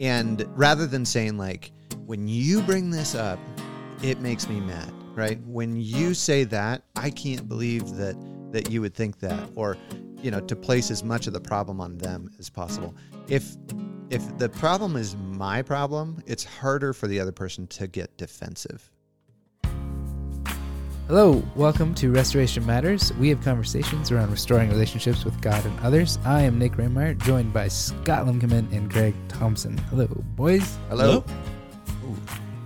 And rather than saying like, when you bring this up, it makes me mad, right? When you say that, I can't believe that that you would think that, or you know, to place as much of the problem on them as possible. If if the problem is my problem, it's harder for the other person to get defensive. Hello, welcome to Restoration Matters. We have conversations around restoring relationships with God and others. I am Nick Raymeyer, joined by Scott Limkeman and Greg Thompson. Hello, boys. Hello. Ooh,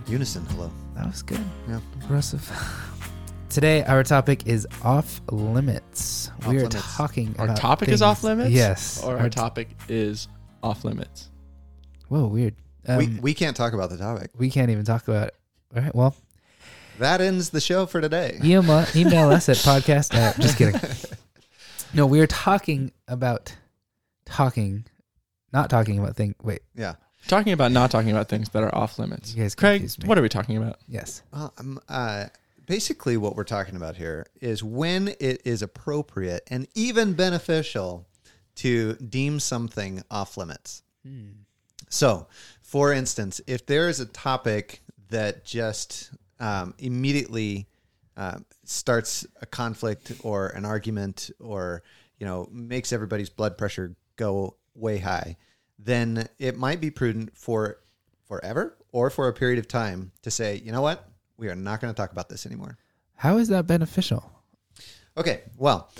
unison. Hello. That was good. Yeah. Impressive. Today, our topic is off limits. Off we are limits. talking Our about topic is off limits? Yes. Or Our our t- topic is off limits. Whoa, weird. Um, we we, we can't talk about the topic. We can't even talk about it. All right, well, That ends the show for today. email, email us at podcast. Uh, just kidding. No, we are talking about talking, not talking about things. Wait, Yeah. Talking about not talking about things that are off limits. You guys Craig, confused me. what are we talking about? yes. Well, um, uh, basically, what we're talking about here is when it is appropriate and even beneficial to deem something off limits. So, for instance, if there is a topic that just um, immediately um, starts a conflict or an argument or you know makes everybody's blood pressure go way high, then it might be prudent for forever or for a period of time to say, you know what, we are not going to talk about this anymore. How is that beneficial? Okay, well,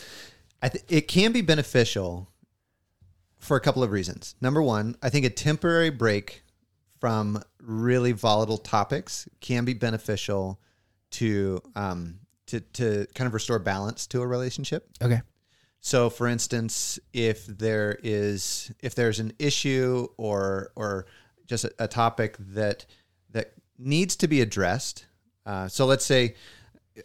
I th- it can be beneficial for a couple of reasons. Number one, I think a temporary break from really volatile topics can be beneficial to um, to to kind of restore balance to a relationship. Okay. So, for instance, if there is if there's an issue or or just a, a topic that that needs to be addressed, uh, so let's say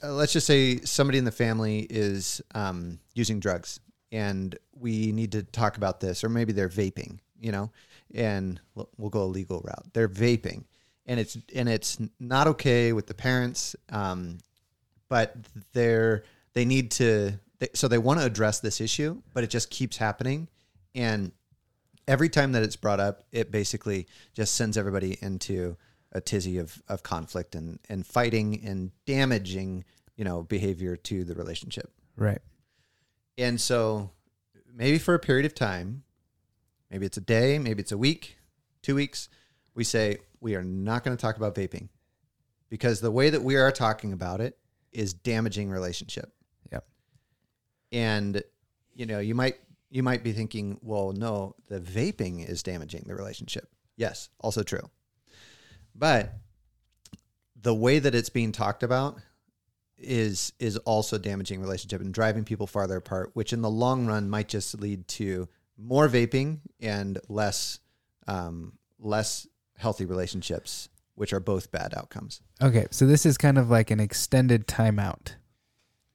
uh, let's just say somebody in the family is um, using drugs, and we need to talk about this, or maybe they're vaping, you know, and we'll go a legal route. They're vaping, and it's and it's not okay with the parents. Um, but they're they need to they, so they want to address this issue but it just keeps happening and every time that it's brought up it basically just sends everybody into a tizzy of, of conflict and, and fighting and damaging you know behavior to the relationship Right. and so maybe for a period of time maybe it's a day maybe it's a week two weeks. We say we are not going to talk about vaping because the way that we are talking about it is damaging relationship. Yep. and you know you might you might be thinking well no the vaping is damaging the relationship. Yes also true. But the way that it's being talked about is is also damaging relationship and driving people farther apart which in the long run might just lead to more vaping and less um, less healthy relationships which are both bad outcomes Okay. So this is kind of like an extended timeout.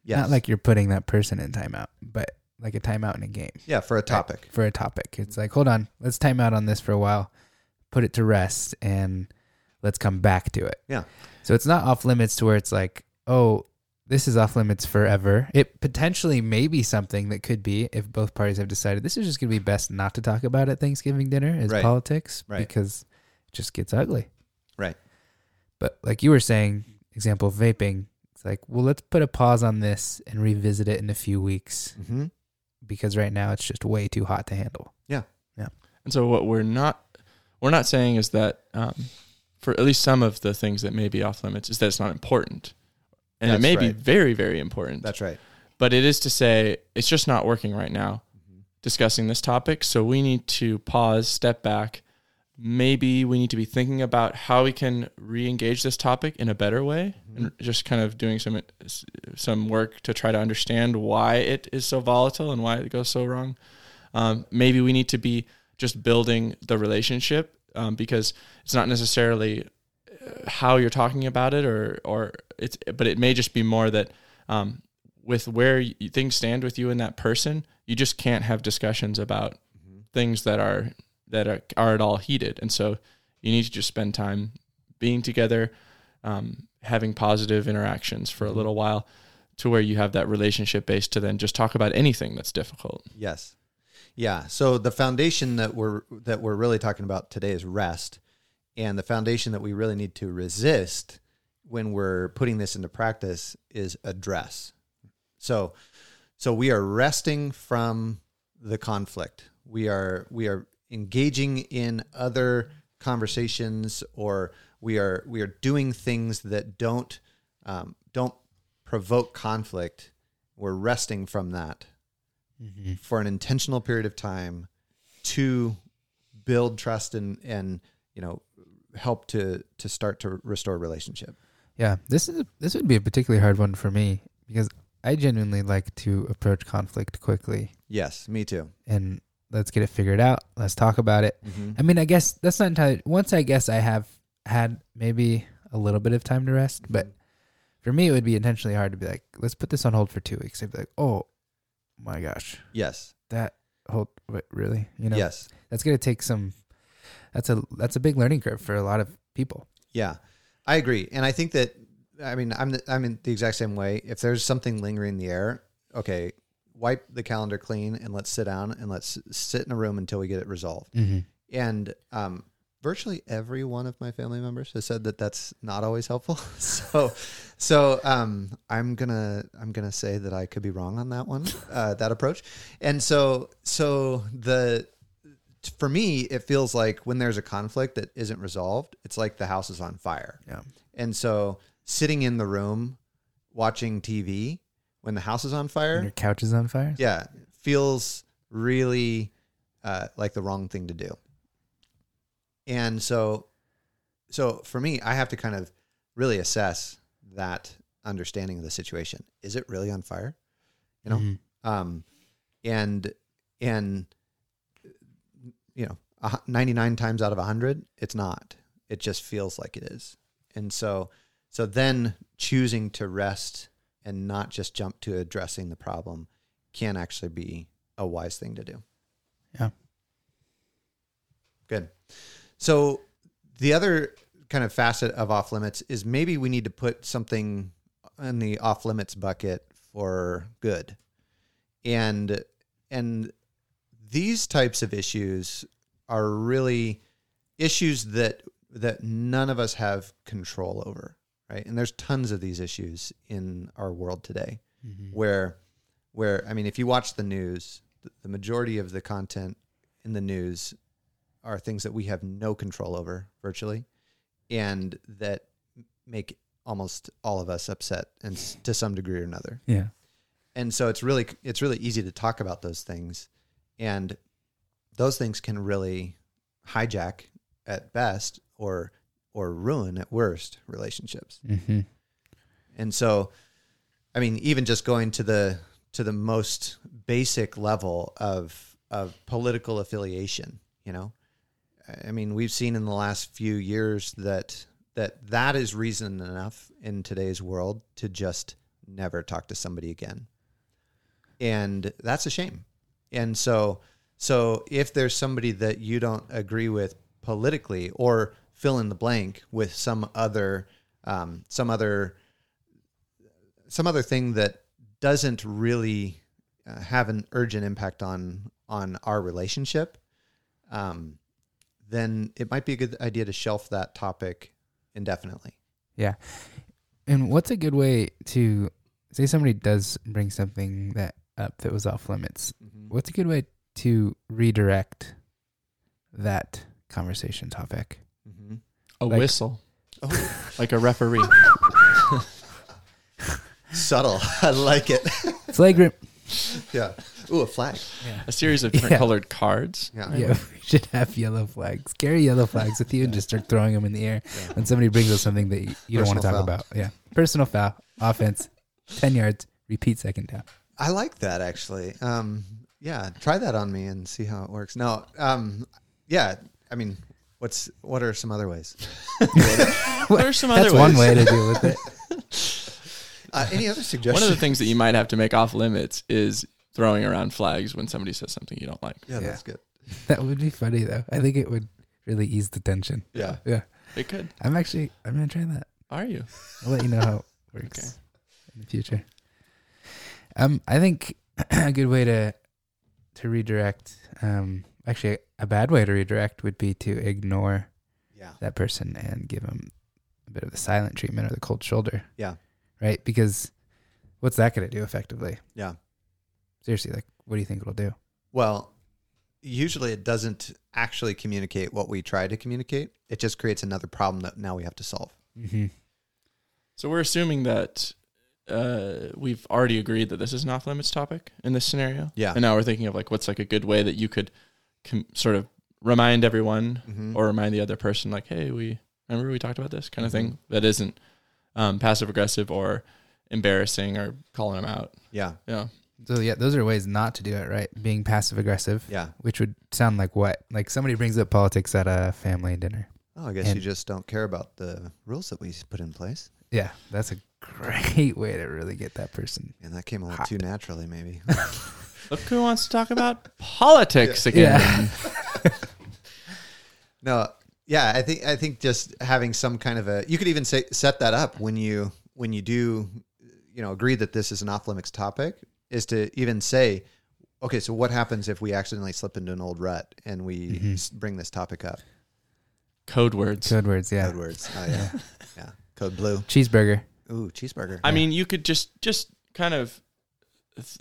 yes Not like you're putting that person in timeout, but like a timeout in a game yeah for a topic for a topic. It's like, hold on, let's time out on this for a while, put it to rest, and let's come back to it. Yeah. So it's not off limits to where it's like, oh, this is off limits forever. It potentially may be something that could be if both parties have decided this is just going to be best not to talk about at Thanksgiving dinner is Right. politics Right. because it just gets ugly. Right. But like you were saying, example of vaping, it's like, well, let's put a pause on this and revisit it in a few weeks mm-hmm. because right now it's just way too hot to handle. Yeah. Yeah. And so what we're not we're not saying is that um, for at least some of the things that may be off limits is that it's not important. And That's it may be very, very important. that's right but it is to say it's just not working right now Mm-hmm. discussing this topic. So we need to pause, step back. Maybe we need to be thinking about how we can re-engage this topic in a better way, and just kind of doing some some work to try to understand why it is so volatile and why it goes so wrong. Um, maybe we need to be just building the relationship um, because it's not necessarily how you're talking about it, or or it's, but it may just be more that um, with where y things stand with you and that person, you just can't have discussions about things that are that are, are at all heated. And so you need to just spend time being together, um, having positive interactions for a little while, to where you have that relationship base to then just talk about anything that's difficult. Yes. Yeah. So the foundation that we're that we're really talking about today is rest, and the foundation that we really need to resist when we're putting this into practice is address. So, so we are resting from the conflict. We are we are engaging in other conversations, or we are we are doing things that don't um, don't provoke conflict. We're resting from that for an intentional period of time to build trust and and you know help to to start to restore relationship. Yeah, this is this would be a particularly hard one for me because I genuinely like to approach conflict quickly Yes, me too. and let's get it figured out. Let's talk about it. Mm-hmm. I mean, I guess that's not entirely. Once I guess I have had maybe a little bit of time to rest, mm-hmm. but for me, it would be intentionally hard to be like, let's put this on hold for two weeks. I'd be like, oh my gosh, Yes, that hold wait, really, you know, yes, that's gonna take some. That's a that's a big learning curve for a lot of people. yeah, I agree, and I think that I mean I'm the, I'm in the exact same way. If there's something lingering in the air, okay, wipe the calendar clean and let's sit down and let's sit in a room until we get it resolved. Mm-hmm. and um, virtually every one of my family members has said that that's not always helpful. so, so um, I'm gonna I'm gonna say that I could be wrong on that one, uh, that approach. And so, so the for me, it feels like when there's a conflict that isn't resolved, it's like the house is on fire. Yeah. And so, sitting in the room watching TV when the house is on And fire, your couch is on fire. yeah, feels really uh, like the wrong thing to do. And so, so for me, I have to kind of really assess that understanding of the situation. Is it really on fire? You know, Mhm. um, and and you know, ninety nine times out of hundred, it's not. It just feels like it is. And so, so then choosing to rest and not just jump to addressing the problem can actually be a wise thing to do. Yeah. Good. So the other kind of facet of off limits is maybe we need to put something in the off limits bucket for good. And and these types of issues are really issues that that none of us have control over, right? And there's tons of these issues in our world today mm-hmm. where where I mean if you watch the news, the, the majority of the content in the news are things that we have no control over virtually and that make almost all of us upset and to some degree or another Yeah. and so it's really it's really easy to talk about those things and those things can really hijack at best or or ruin at worst relationships. Mm-hmm. and so i mean even just going to the to the most basic level of of political affiliation you know? I mean we've seen in the last few years that that that is reason enough in today's world to just never talk to somebody again. And that's a shame and so so if there's somebody that you don't agree with politically or fill in the blank with some other um, some other some other thing that doesn't really uh, have an urgent impact on on our relationship um, then it might be a good idea to shelf that topic indefinitely Yeah. And what's a good way to say somebody does bring something that up that was off limits? What's a good way to redirect that conversation topic? Mhm. A Like- whistle, oh like a referee. subtle i like it Flagrant. yeah ooh a flag a series of different Yeah. colored cards. yeah Yeah, we should have yellow flags. Carry yellow flags with you and just start throwing them in the air Yeah. when somebody brings up something that you, you don't want to talk foul. about. Yeah. Personal foul, offense, 10 yards, repeat second down. I like that actually. Um, yeah, try that on me and see how it works. No, um, yeah. I mean, what's what are some other ways? What are some other That's ways? one way to deal with it. Uh, any other suggestions? One of the things that you might have to make off limits is throwing around flags when somebody says something you don't like. yeah, Yeah. that's good. That would be funny, though. I think it would really ease the tension. Yeah. Yeah. It could. I'm actually, I'm going to try that. Are you? I'll let you know how it works Okay. in the future. Um, I think a good way to to redirect. Um, actually, a bad way to redirect would be to ignore Yeah. that person and give them a bit of the silent treatment or the cold shoulder. Yeah. Right? Because what's that going to do effectively? Yeah. Seriously, like, what do you think it'll do? Well, usually it doesn't actually communicate what we try to communicate. It just creates another problem that now we have to solve. Mm-hmm. So we're assuming that uh, we've already agreed that this is an off limits topic in this scenario. Yeah. And now we're thinking of like what's like a good way that you could com- sort of remind everyone Mhm. or remind the other person like, hey, we remember we talked about this kind of thing that isn't um, passive aggressive or embarrassing or calling them out. yeah. Yeah. So, yeah, those are ways not to do it, right? Being passive aggressive, Yeah. which would sound like what? Like somebody brings up politics at a family dinner. Oh, I guess And- you just don't care about the rules that we put in place. Yeah, that's a great way to really get that person. And that came a little Hot. too naturally, maybe. Look who wants to talk about politics again. Yeah. no, yeah, I think I think just having some kind of a you could even say set that up when you when you do you know agree that this is an off limits topic is to even say okay so what happens if we accidentally slip into an old rut and we Mhm. s- bring this topic up Code words. Code words, yeah. code words oh yeah yeah code blue Cheeseburger. Ooh cheeseburger I mean, you could just just kind of th-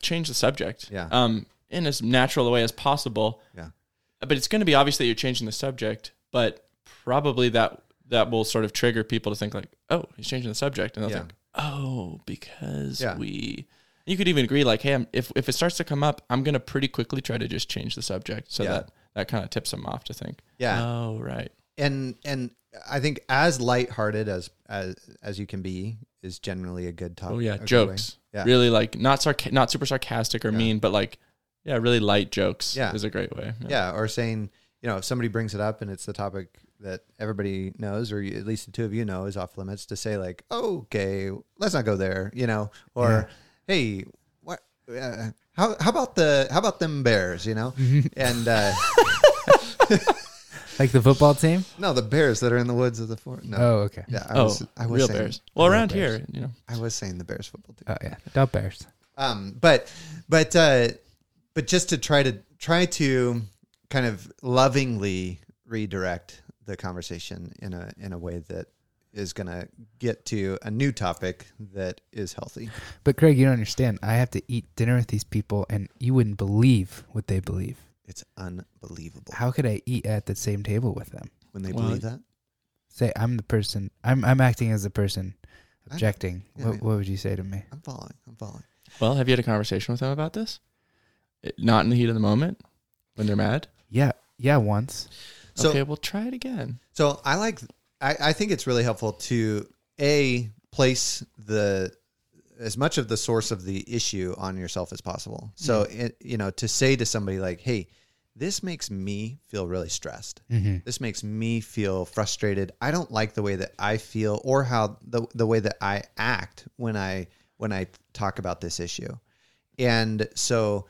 change the subject. Yeah. Um, in as natural a way as possible. Yeah. But it's going to be obvious that you're changing the subject, but probably that that will sort of trigger people to think like, oh, he's changing the subject, and they'll Yeah. think, oh, because Yeah. we. You could even agree like, hey, I'm, if if it starts to come up, I'm going to pretty quickly try to just change the subject so Yeah. that that kind of tips them off to think, yeah oh, right. And and I think as lighthearted as as as you can be is generally a good topic Oh yeah, a good way. jokes. Yeah. Really like not sarca- not super sarcastic or Yeah. mean, but like yeah, really light jokes Yeah. is a great way. yeah or saying you know if somebody brings it up and it's the topic that everybody knows or you, at least the two of you know is off limits to say like oh, okay let's not go there you know or hey what uh, how how about the how about them bears you know and uh Like the football team? no the bears that are in the woods of the forest no Oh, okay. yeah I oh, was I was real saying, bears. Well, real around bears. here, you know, I was saying the bears football team Oh, yeah. Adult bears. Um, but but uh, but just to try to try to kind of lovingly redirect the conversation in a in a way that is going to get to a new topic that is healthy. But Craig, you don't understand. I have to eat dinner with these people, and you wouldn't believe what they believe. It's unbelievable How could I eat at the same table with them? when they Well, believe that. Say I'm the person. I'm I'm acting as the person I- objecting. yeah, what, yeah. what would you say to me? I'm following. I'm following. well, have you had a conversation with them about this? It, not in the heat of the moment when they're mad. Yeah, yeah. Once. So okay, well, try it again. So I like I, I think it's really helpful to a place the as much of the source of the issue on yourself as possible. So it, you know to say to somebody like, "Hey, this makes me feel really stressed. Mm-hmm. This makes me feel frustrated. I don't like the way that I feel or how the the way that I act when I when I talk about this issue." And so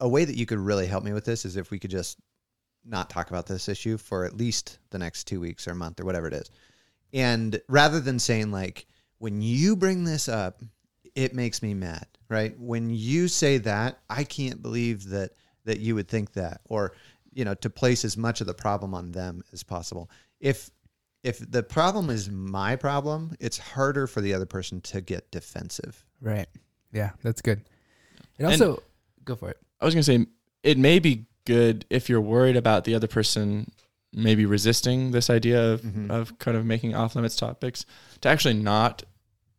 a way that you could really help me with this is if we could just not talk about this issue for at least the next two weeks or a month or whatever it is. And rather than saying, like, when you bring this up, it makes me mad, right? When you say that, I can't believe that that you would think that, or you know, to place as much of the problem on them as possible. If if the problem is my problem, it's harder for the other person to get defensive. Right. Yeah, that's good. It And- also go for it. I was gonna say it may be good if you're worried about the other person maybe resisting this idea of, Mhm. of kind of making off limits topics to actually not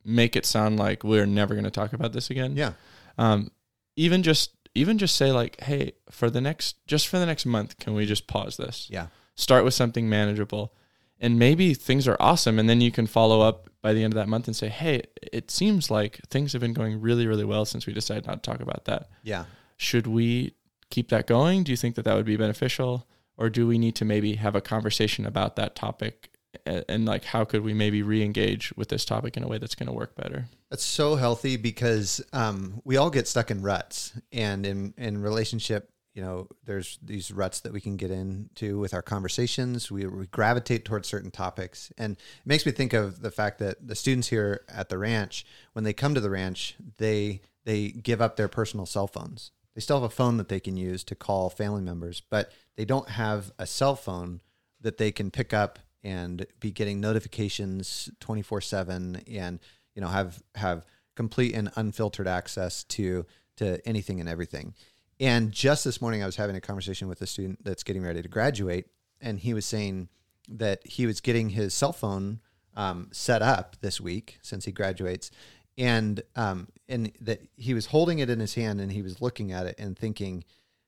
make it sound like we're never going to talk about this again. Yeah. Um, even just even just say like, hey, for the next just for the next month, can we just pause this? Yeah. Start with something manageable, and maybe things are awesome, and then you can follow up by the end of that month and say, hey, it seems like things have been going really really well since we decided not to talk about that Yeah. should we keep that going? Do you think that that would be beneficial, or do we need to maybe have a conversation about that topic and, and like how could we maybe re-engage with this topic in a way that's going to work better? That's so healthy because um, we all get stuck in ruts, and in in relationship, you know, there's these ruts that we can get into with our conversations. We, we gravitate towards certain topics, and it makes me think of the fact that the students here at the ranch, when they come to the ranch, they they give up their personal cell phones. They still have a phone that they can use to call family members, but they don't have a cell phone that they can pick up and be getting notifications 24/7 and you know have have complete and unfiltered access to to anything and everything. And just this morning I was having a conversation with a student that's getting ready to graduate and he was saying that he was getting his cell phone um, set up this week since he graduates and um, and that he was holding it in his hand and he was looking at it and thinking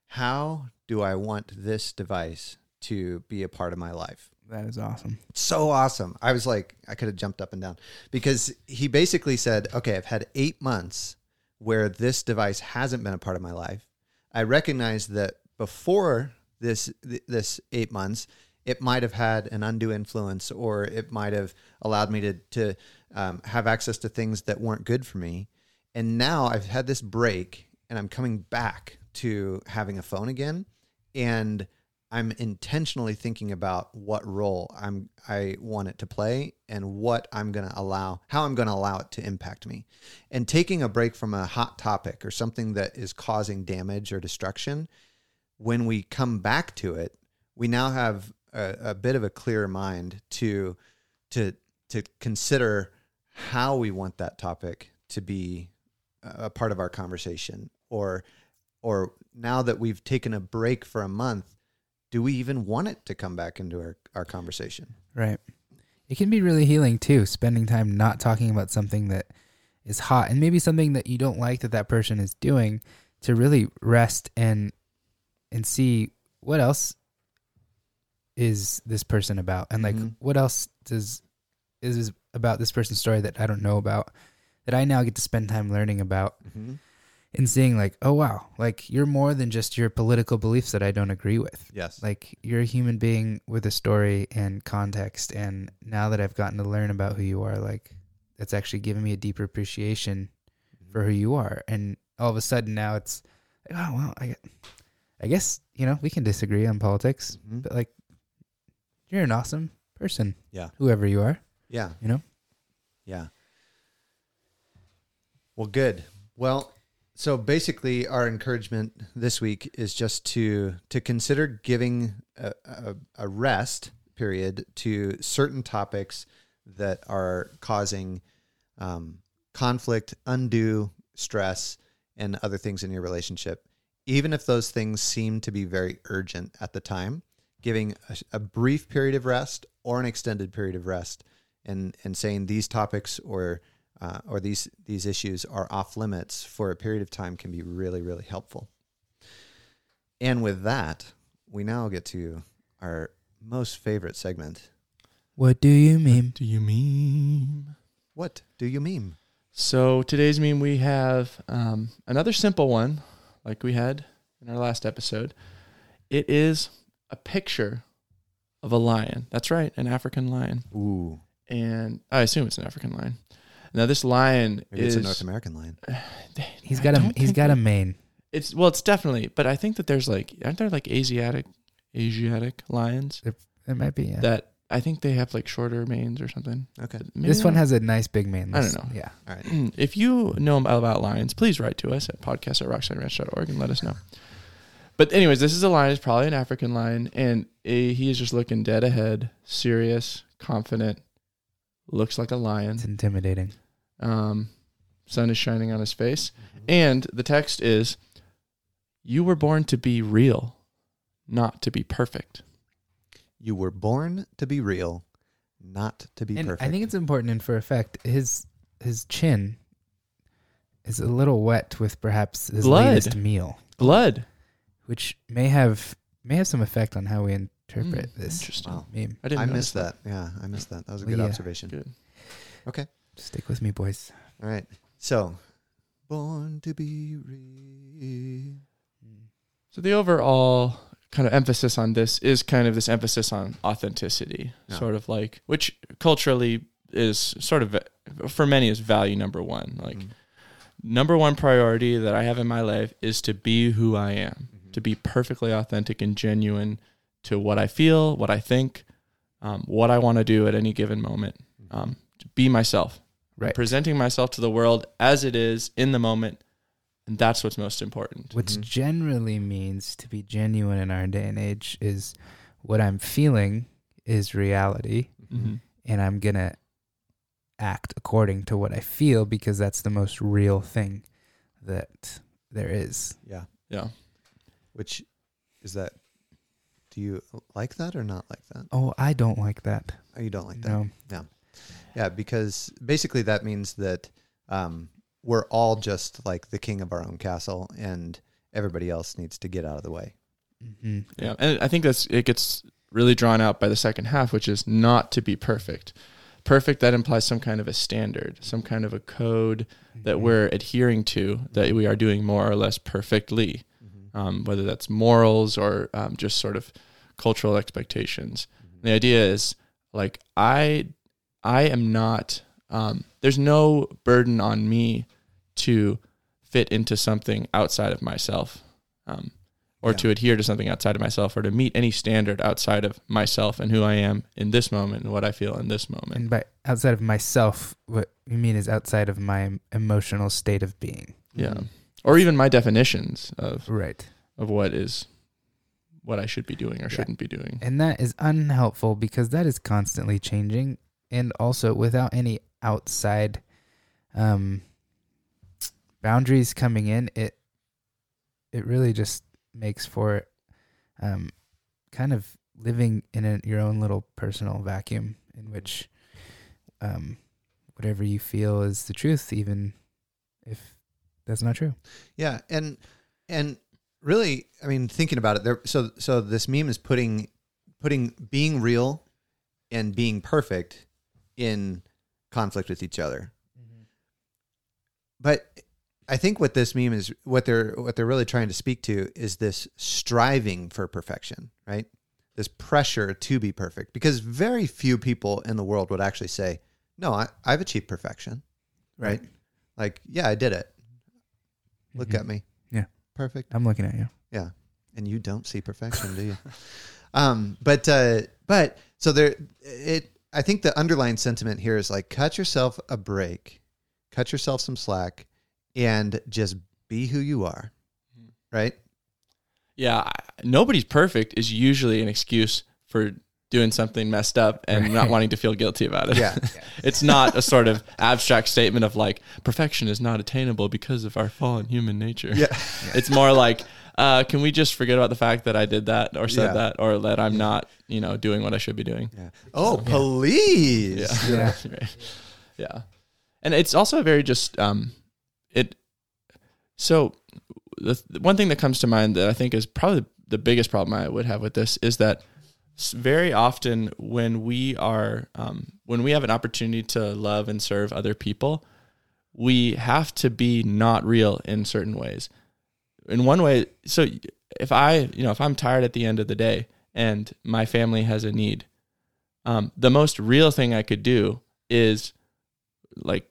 how do I want this device to be a part of my life That is awesome. so awesome. I was like, I could have jumped up and down because he basically said, okay, I've had eight months where this device hasn't been a part of my life. I recognize that before this this eight months, it might have had an undue influence, or it might have allowed me to to um, have access to things that weren't good for me. And now I've had this break, and I'm coming back to having a phone again, and I'm intentionally thinking about what role I'm I want it to play and what I'm going to allow how I'm going to allow it to impact me. And taking a break from a hot topic or something that is causing damage or destruction, when we come back to it, we now have a, a bit of a clearer mind to to to consider how we want that topic to be uh, a part of our conversation or or now that we've taken a break for a month do we even want it to come back into our, our conversation? Right. It can be really healing too, spending time not talking about something that is hot and maybe something that you don't like that that person is doing to really rest and and see what else is this person about and like Mhm. what else does is about this person's story that I don't know about that I now get to spend time learning about Mm-hmm. and seeing like oh wow like you're more than just your political beliefs that I don't agree with Yes. like you're a human being with a story and context and now that i've gotten to learn about who you are like that's actually given me a deeper appreciation for who you are and all of a sudden now it's like, oh well i, I guess you know we can disagree on politics Mhm. but like you're an awesome person Yeah. whoever you are Yeah. you know Yeah. Well, good. Well, so basically, our encouragement this week is just to to consider giving a, a, a rest period to certain topics that are causing um, conflict, undue stress, and other things in your relationship. Even if those things seem to be very urgent at the time, giving a, a brief period of rest or an extended period of rest, and and saying these topics or uh, or these these issues are off limits for a period of time can be really really helpful. And with that, we now get to our most favorite segment. what do you mean Do you meme? What do you mean? So today's meme we have um, another simple one, like we had in our last episode. It is a picture of a lion. That's right, an African lion, Ooh, and I assume it's an African lion. Now this lion maybe is it's a North American lion. He's got a don't he's think got a mane It's well, it's definitely, but I think that there's like aren't there like Asiatic Asiatic lions it might be yeah that I think they have like shorter manes or something. Okay, Maybe this one has a nice big mane I don't know. yeah all right. If you know about lions, please write to us at podcast at rockslideranch.org and let us know. But anyways, this is a lion. It's probably an African lion, and he is just looking dead ahead, serious, confident. Looks like a lion. it's intimidating Um, sun is shining on his face, and the text is, "You were born to be real, not to be perfect." You were born to be real, not to be and perfect. I think it's important and for effect. His his chin is a little wet with perhaps his Blood. latest meal, Blood. Which may have may have some effect on how we interpret Mm, this Interesting. Wow. meme. I didn't I missed that. Yeah, I missed that. That was a Well, good yeah. observation. Good. Okay. Stick with me, boys. All right. So, born to be real. So the overall kind of emphasis on this is kind of this emphasis on authenticity, Yeah. sort of like which culturally is sort of for many is value number one. Like Mhm. number one priority that I have in my life is to be who I am, Mhm. To be perfectly authentic and genuine to what I feel, what I think, um, what I want to do at any given moment. Um, to be myself, Right. presenting myself to the world as it is in the moment, and that's what's most important. Which Mhm. generally means to be genuine in our day and age is what I'm feeling is reality, Mm-hmm. and I'm gonna act according to what I feel because that's the most real thing that there is. Yeah. Yeah. Which is that? Do you like that or not like that? Oh, I don't like that. Oh, you don't like that? No. Yeah, because basically that means that um, we're all just like the king of our own castle, and everybody else needs to get out of the way. hmm Yeah, and I think that's it gets really drawn out by the second half, which is not to be perfect. Perfect that implies some kind of a standard, some kind of a code that Mm-hmm. we're adhering to, that we are doing more or less perfectly, um, whether that's morals or um, just sort of cultural expectations. The idea is like I, I am not. Um, there's no burden on me to fit into something outside of myself. Um, or Yeah. to adhere to something outside of myself or to meet any standard outside of myself and who I am in this moment and what I feel in this moment. And by outside of myself, what you mean is outside of my emotional state of being. yeah. Mhm. Or even my definitions of, Right. of what is what I should be doing or shouldn't be doing. And that is unhelpful because that is constantly changing and also without any outside um boundaries coming in, it it really just makes for um kind of living in a, your own little personal vacuum in which um whatever you feel is the truth even if that's not true. Yeah, and and really, I mean, thinking about it, there. So so this meme is putting putting being real and being perfect in conflict with each other. But I think what this meme is what they're what they're really trying to speak to is this striving for perfection, right? This pressure to be perfect, because very few people in the world would actually say, "No, I, I've achieved perfection." Right? Like, yeah, I did it. Look Mhm. at me. Yeah. Perfect. I'm looking at you. Yeah. And you don't see perfection, do you? um, but uh, but so there it I think the underlying sentiment here is like cut yourself a break, cut yourself some slack, and just be who you are. Right? Yeah, nobody's perfect is usually an excuse for doing something messed up and not wanting to feel guilty about it. Yeah. it's not a sort of abstract statement of like perfection is not attainable because of our fallen human nature. Yeah. It's more like, uh, can we just forget about the fact that I did that or said Yeah. that or that I'm not, you know, doing what I should be doing? Yeah. Oh, please. Yeah. Yeah. Right. Yeah. And it's also a very just um it so the, the one thing that comes to mind that I think is probably the biggest problem I would have with this is that very often when we are um, when we have an opportunity to love and serve other people, we have to be not real in certain ways. In one way, so if I, you know, if I'm tired at the end of the day and my family has a need, um, the most real thing I could do is like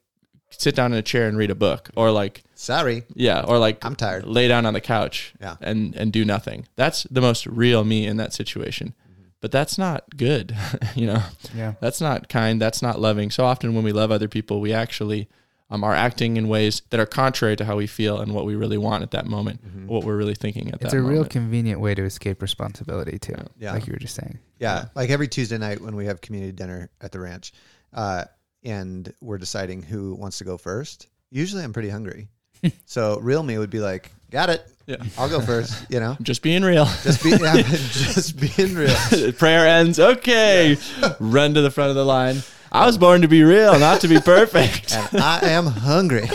sit down in a chair and read a book or like Sorry. yeah or like I'm tired. lay down on the couch Yeah. and and do nothing that's the most real me in that situation but that's not good you know Yeah. that's not kind that's not loving so often when we love other people we actually um, are acting in ways that are contrary to how we feel and what we really want at that moment what we're really thinking at It's that a real convenient way to escape responsibility too. Yeah. Like you were just saying. Yeah, like every Tuesday night when we have community dinner at the ranch, uh, and we're deciding who wants to go first. Usually, I'm pretty hungry, so real me would be like, "Got it, yeah I'll go first. You know, just being real just be, yeah, just being real. prayer ends okay run to the front of the line i was born to be real not to be perfect And I am hungry.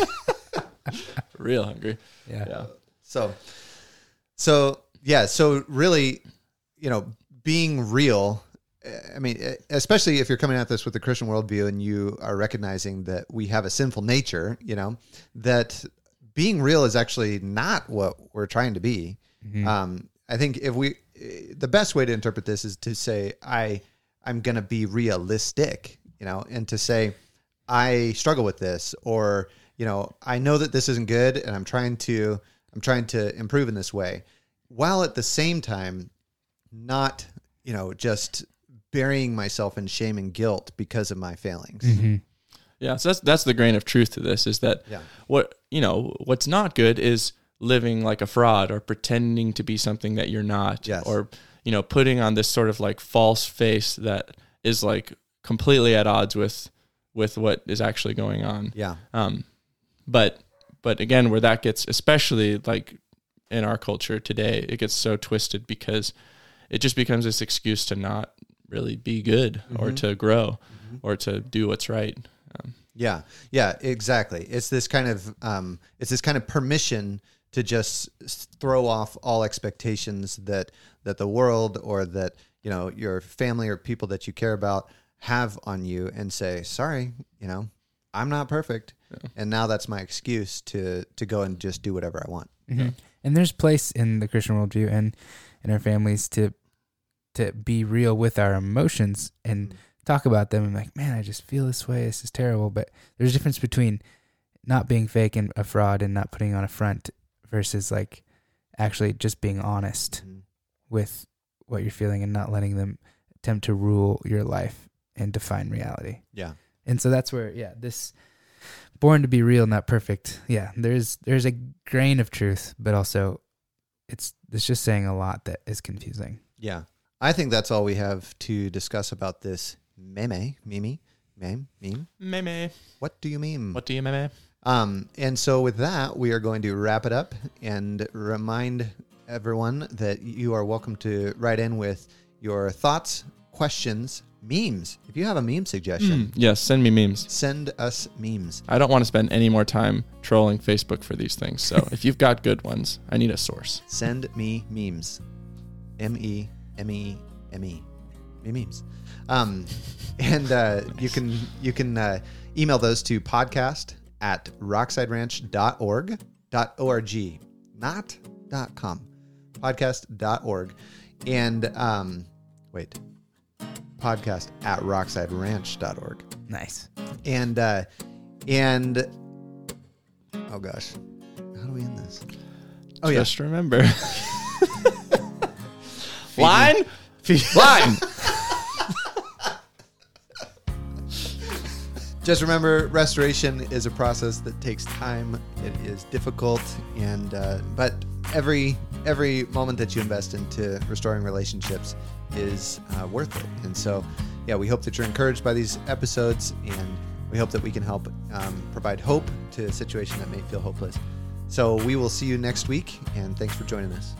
real hungry Yeah. yeah So, so yeah, so really, you know, being real. I mean, especially if you're coming at this with the Christian worldview and you are recognizing that we have a sinful nature, you know, that being real is actually not what we're trying to be. Mhm. Um, I think if we, the best way to interpret this is to say, I, I'm going to be realistic, you know, and to say, I struggle with this, or, you know, I know that this isn't good and I'm trying to, I'm trying to improve in this way while at the same time not, you know, just burying myself in shame and guilt because of my failings. Mhm. Yeah, so that's that's the grain of truth to this is that Yeah. what you know what's not good is living like a fraud or pretending to be something that you're not Yes. or you know putting on this sort of like false face that is like completely at odds with with what is actually going on. Yeah. Um, but but again, where that gets especially like in our culture today, it gets so twisted because it just becomes this excuse to not really be good or Mhm. to grow or to do what's right. Um, Yeah, yeah, exactly. It's this kind of um, it's this kind of permission to just throw off all expectations that that the world or that you know your family or people that you care about have on you, and say, "Sorry, you know, I'm not perfect," and now that's my excuse to to go and just do whatever I want. hmm And there's place in the Christian worldview and in our families to to be real with our emotions and talk about them. And like, man, I just feel this way. This is terrible. But there's a difference between not being fake and a fraud and not putting on a front versus like actually just being honest Mhm. with what you're feeling and not letting them attempt to rule your life and define reality. Yeah, And so that's where, yeah, this born to be real, not perfect. Yeah, there's there's a grain of truth, but also it's it's just saying a lot that is confusing. yeah. I think that's all we have to discuss about this meme, meme, meme, meme. meme. What do you mean? What do you meme? Um, and so with that, we are going to wrap it up and remind everyone that you are welcome to write in with your thoughts, questions, memes. If you have a meme suggestion, Yes, send me memes. send us memes. I don't want to spend any more time trolling Facebook for these things. So if you've got good ones, I need a source. Send me memes. M E M E M E. Me memes. Um, and uh, you can you can uh, email those to podcast at rocksideranch.org dot org not dot com podcast dot org and um, wait podcast at rocksideranch.org Nice. and uh, and oh gosh how do we end this oh yeah Just remember. Line? Line! Just remember, restoration is a process that takes time. It is difficult, and uh, but every every moment that you invest into restoring relationships is uh, worth it. And so, yeah, we hope that you're encouraged by these episodes, and we hope that we can help um, provide hope to a situation that may feel hopeless. So we will see you next week, and thanks for joining us.